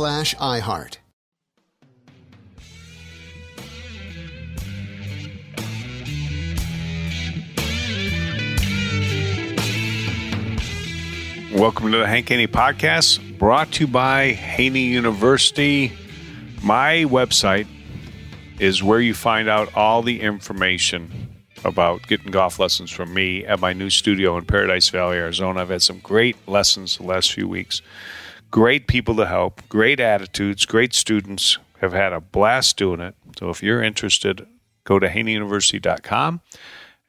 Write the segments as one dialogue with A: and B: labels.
A: iHeart.
B: Welcome to the Hank Haney Podcast, brought to you by Haney University. My website is where you find out all the information about getting golf lessons from me at my new studio in Paradise Valley, Arizona. I've had some great lessons the last few weeks. Great people to help, great attitudes, great students. Have had a blast doing it. So if you're interested, go to haneyuniversity.com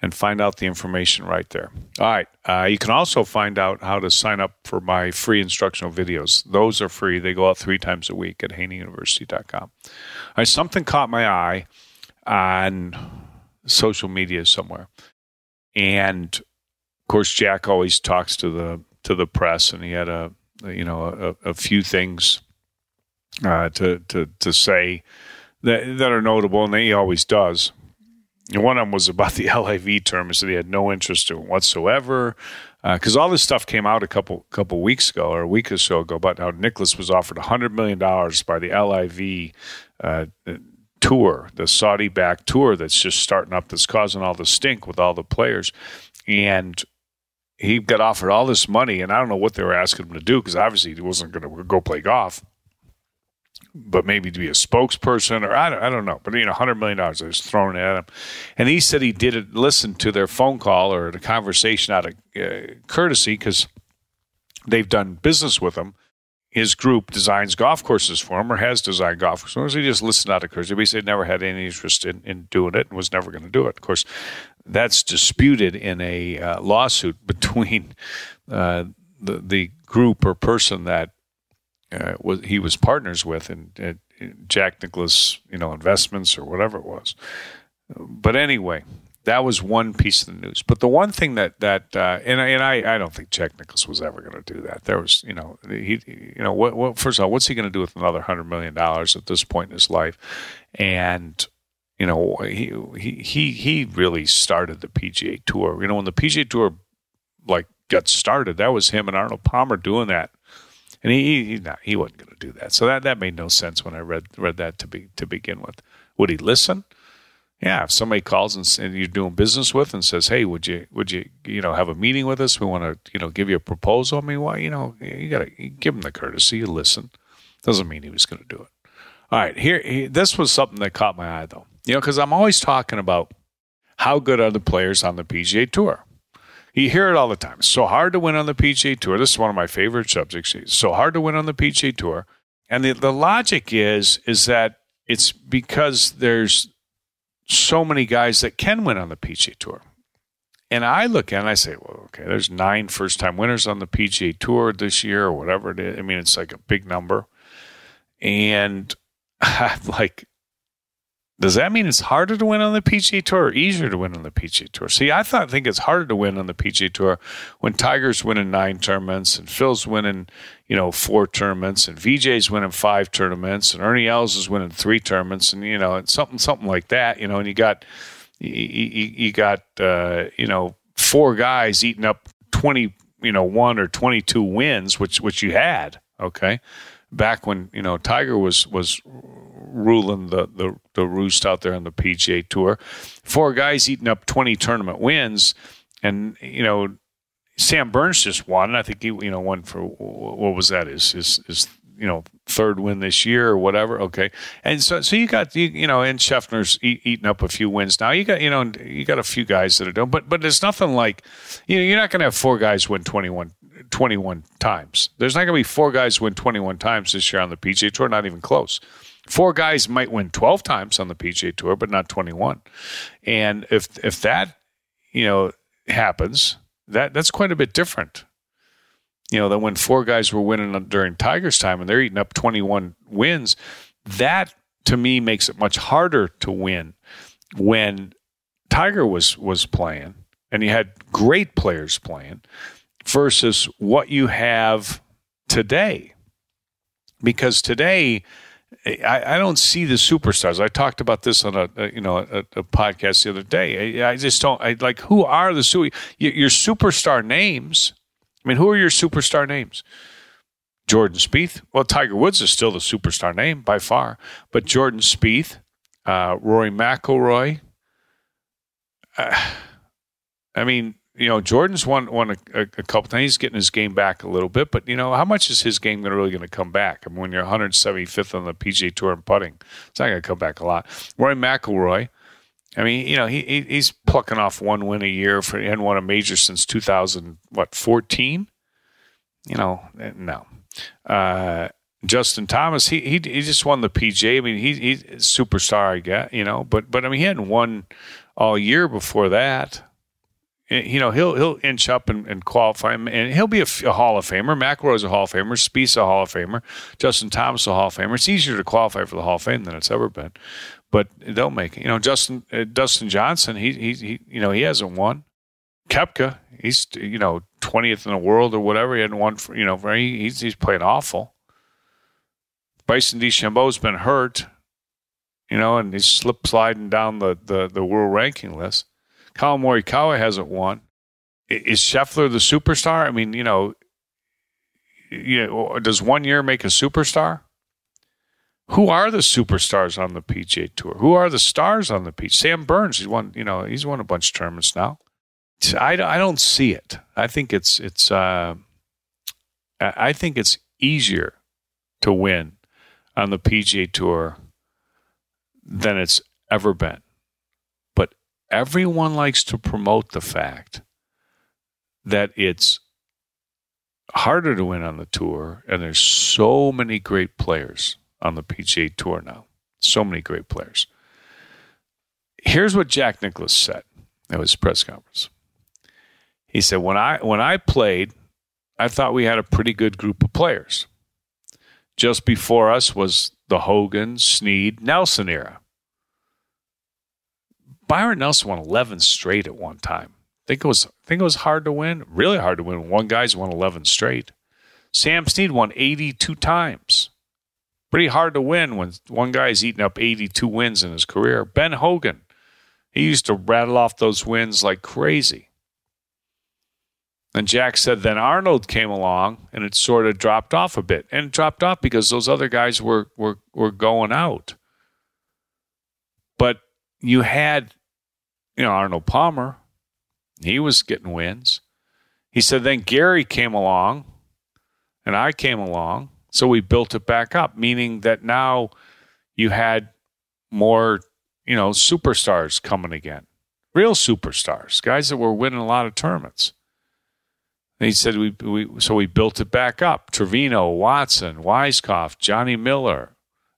B: and find out the information right there. All right. Uh, you can also find out how to sign up for my free instructional videos. Those are free. They go out three times a week at haneyuniversity.com. All right. Something caught my eye on social media somewhere. And of course, Jack always talks to the to the press, and he had a you know a, a few things uh, to to to say that that are notable, and he always does. And one of them was about the LIV term. He said he had no interest in whatsoever because uh, all this stuff came out a couple couple weeks ago or a week or so ago about how Nicklaus was offered hundred million dollars by the LIV uh, tour, the Saudi-backed tour that's just starting up, that's causing all the stink with all the players, and he got offered all this money, and I don't know what they were asking him to do because obviously he wasn't going to go play golf, but maybe to be a spokesperson or I don't, I don't know. But you know, hundred million dollars was thrown at him, and he said he didn't Listen to their phone call or the conversation out of uh, courtesy because they've done business with him. His group designs golf courses for him or has designed golf courses. He just listened out of. But he said never had any interest in, in doing it and was never going to do it. Of course, that's disputed in a uh, lawsuit between uh, the the group or person that uh, was he was partners with and Jack Nicklaus, you know, investments or whatever it was. But anyway, that was one piece of the news. But the one thing that that uh, and and I, I don't think Jack Nicklaus was ever going to do that. There was you know he you know what, what first of all what's he going to do with another hundred million dollars at this point in his life, and you know, he he he really started the PGA Tour. You know, when the PGA Tour like got started, that was him and Arnold Palmer doing that, and he he he wasn't going to do that. So that that made no sense when I read read that to be to begin with. Would he listen? Yeah, if somebody calls and, and you're doing business with and says, "Hey, would you would you you know have a meeting with us? We want to you know give you a proposal." I mean, why you know you got to give him the courtesy. You listen. Doesn't mean he was going to do it. All right, here he, this was something that caught my eye though. You know, because I'm always talking about how good are the players on the PGA Tour. You hear it all the time. It's so hard to win on the PGA Tour. This is one of my favorite subjects. It's so hard to win on the PGA Tour. And the, the logic is is that it's because there's so many guys that can win on the PGA Tour. And I look at and I say, well, okay, there's nine first time winners on the PGA Tour this year or whatever it is. I mean, it's like a big number. And like Does that mean it's harder to win on the PGA Tour or easier to win on the PGA Tour? See, I thought think it's harder to win on the PGA Tour when Tiger's winning nine tournaments and Phil's winning, you know, four tournaments and Vijay's winning five tournaments and Ernie Els is winning three tournaments and you know, and something something like that, you know, and you got you, you got uh, you know four guys eating up twenty, you know, one or twenty two wins, which which you had, okay, back when you know Tiger was was ruling the, the, the roost out there on the PGA Tour. Four guys eating up 20 tournament wins. And, you know, Sam Burns just won. I think he, you know, won for, what was that? His, his, his you know, third win this year or whatever. Okay. And so, so you got, you, you know, and Scheffler's eat, eating up a few wins now. You got, you know, you got a few guys that are doing, but, but it's nothing like, you know, you're not going to have four guys win 21 21 times. There's not going to be four guys win 21 times this year on the PGA Tour, not even close. Four guys might win 12 times on the PGA Tour, but not 21. And if if that, you know, happens, that that's quite a bit different. You know, than when four guys were winning during Tiger's time and they're eating up 21 wins, that to me makes it much harder to win when Tiger was was playing and you had great players playing versus what you have today. Because today I, I, don't see the superstars. I talked about this on a, a you know a, a, podcast the other day. I, I, just don't. I like who are the super your superstar names. I mean, who are your superstar names? Jordan Spieth. Well, Tiger Woods is still the superstar name by far, but Jordan Spieth, uh, Rory McIlroy. Uh, I mean, you know, Jordan's won won a, a, couple times. He's getting his game back a little bit, but you know, how much is his game really going to come back? I mean, when you're 175th on the PGA Tour in putting, it's not going to come back a lot. Rory McIlroy, I mean, you know, he, he he's plucking off one win a year for he hadn't won a major since 2000 what 14. You know, eh, no. Uh, Justin Thomas, he, he he just won the PGA. I mean, he he's superstar, I guess, you know, but but I mean, he hadn't won all year before that. You know, he'll he'll inch up and, and qualify, and he'll be a, a Hall of Famer. McIlroy's a Hall of Famer. Spieth's a Hall of Famer. Justin Thomas a Hall of Famer. It's easier to qualify for the Hall of Fame than it's ever been, but they'll make it. You know, Justin uh, Dustin Johnson, he, he he you know he hasn't won. Koepka, he's you know twentieth in the world or whatever. He hadn't won for you know for, he, he's he's playing awful. Bryson DeChambeau's been hurt, you know, and he's slip sliding down the, the, the world ranking list. Collin Morikawa hasn't won. Is Scheffler the superstar? I mean, you know, you know, does one year make a superstar? Who are the superstars on the PGA Tour? Who are the stars on the PGA? Sam Burns, he's won, you know, he's won a bunch of tournaments now. I, I don't see it. I think it's it's uh, I think it's easier to win on the PGA Tour than it's ever been everyone likes to promote the fact that it's harder to win on the tour, and there's so many great players on the PGA Tour now. So many great players. Here's what Jack Nicklaus said at his press conference. He said, "When I when I played, I thought we had a pretty good group of players. Just before us was the Hogan, Snead, Nelson era. Byron Nelson won 11 straight at one time. Think it was think it was hard to win, really hard to win. One guy's won 11 straight. Sam Snead won 82 times. Pretty hard to win when one guy's eaten up 82 wins in his career. Ben Hogan, he used to rattle off those wins like crazy. And Jack said then Arnold came along and it sort of dropped off a bit. And it dropped off because those other guys were were were going out. But you had you know, Arnold Palmer, he was getting wins. He said then Gary came along and I came along. So we built it back up, meaning that now you had more, you know, superstars coming again. Real superstars, guys that were winning a lot of tournaments. And he said we, we so we built it back up. Trevino, Watson, Weiskopf, Johnny Miller,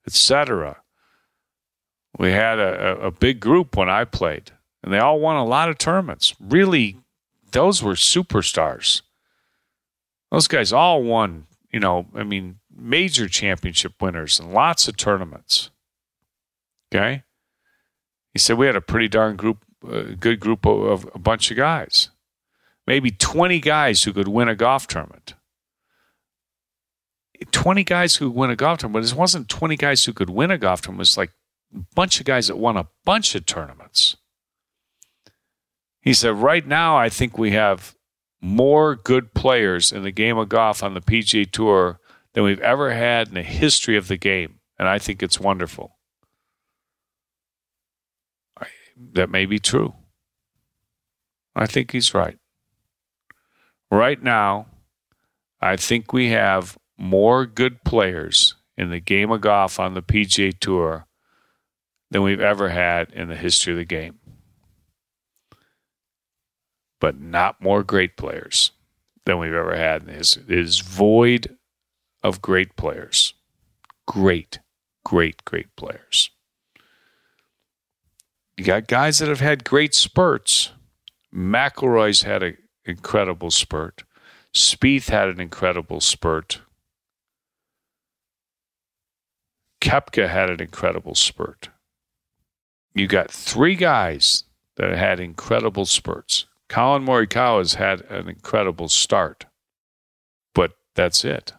B: etc. We had a, a, a big group when I played and they all won a lot of tournaments. Really, those were superstars. Those guys all won, you know, I mean, major championship winners and lots of tournaments. Okay? He said we had a pretty darn group, uh, good group of, of a bunch of guys, maybe 20 guys who could win a golf tournament. 20 guys who win a golf tournament, but it wasn't 20 guys who could win a golf tournament. It was like a bunch of guys that won a bunch of tournaments. He said, right now, I think we have more good players in the game of golf on the PGA Tour than we've ever had in the history of the game. And I think it's wonderful. That may be true. I think he's right. Right now, I think we have more good players in the game of golf on the PGA Tour than we've ever had in the history of the game but not more great players than we've ever had in history. It is void of great players. Great, great, great players. You got guys that have had great spurts. McIlroy's had an incredible spurt. Spieth had an incredible spurt. Koepka had an incredible spurt. You got three guys that had incredible spurts. Collin Morikawa has had an incredible start, but that's it.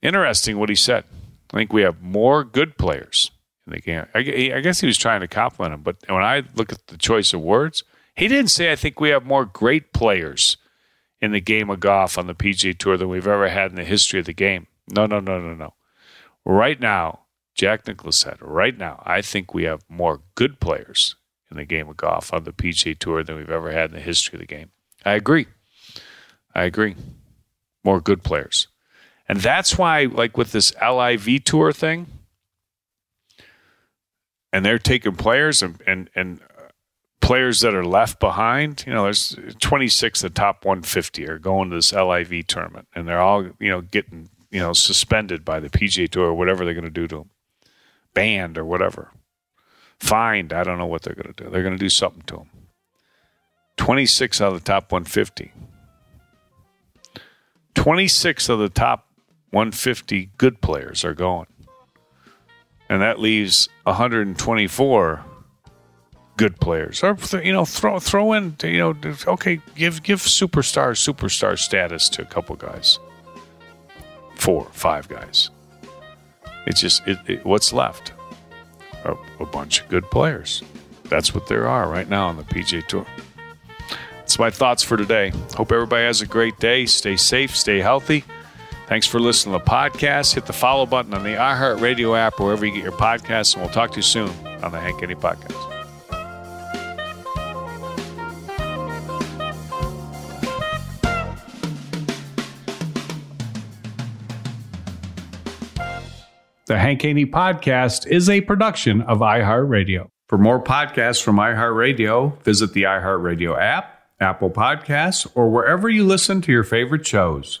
B: Interesting what he said. I think we have more good players in the game. I, I guess he was trying to compliment him, but when I look at the choice of words, he didn't say, I think we have more great players in the game of golf on the PGA Tour than we've ever had in the history of the game. No, no, no, no, no. Right now, Jack Nicklaus said, right now, I think we have more good players in the game of golf on the PGA Tour than we've ever had in the history of the game. I agree. I agree. More good players. And that's why, like with this LIV tour thing, and they're taking players and, and, and players that are left behind, you know, there's 26 of the top 150 are going to this LIV tournament, and they're all, you know, getting, you know, suspended by the PGA Tour or whatever they're going to do to them, banned or whatever fined. I don't know what they're going to do. They're going to do something to him. 26 out of the top 150. 26 of the top 150 good players are going. And that leaves 124 good players. Or you know, throw throw in you know, okay, give give superstar superstar status to a couple guys. Four, five guys. It's just it, it, what's left a, a bunch of good players. That's what there are right now on the PGA Tour. That's my thoughts for today. Hope everybody has a great day. Stay safe, stay healthy. Thanks for listening to the podcast. Hit the follow button on the iHeartRadio app, wherever you get your podcasts, and we'll talk to you soon on the Hank Haney Podcast.
C: The Hank Haney Podcast is a production of iHeartRadio. For more podcasts from iHeartRadio, visit the iHeartRadio app, Apple Podcasts, or wherever you listen to your favorite shows.